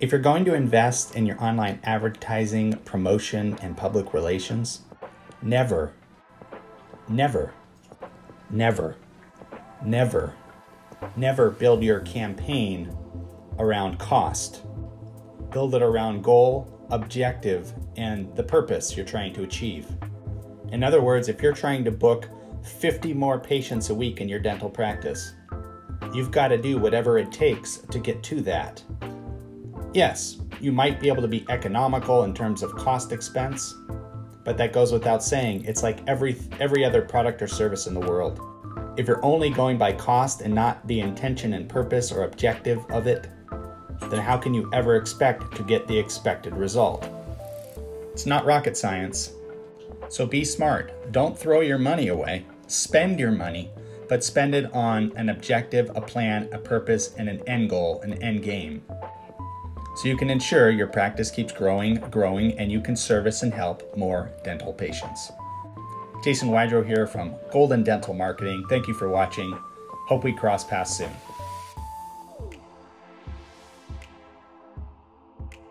If you're going to invest in your online advertising, promotion, and public relations, never, never, never, never, never build your campaign around cost. Build it around goal, objective, and the purpose you're trying to achieve. In other words, if you're trying to book 50 more patients a week in your dental practice, you've got to do whatever it takes to get to that. Yes, you might be able to be economical in terms of cost expense, but that goes without saying. It's like every every other product or service in the world. If you're only going by cost and not the intention and purpose or objective of it, then how can you ever expect to get the expected result? It's not rocket science. So be smart. Don't throw your money away. Spend your money, but spend it on an objective, a plan, a purpose, and an end goal, an end game. So you can ensure your practice keeps growing, growing, and you can service and help more dental patients. Jason Wydrow here from Golden Dental Marketing. Thank you for watching. Hope we cross paths soon.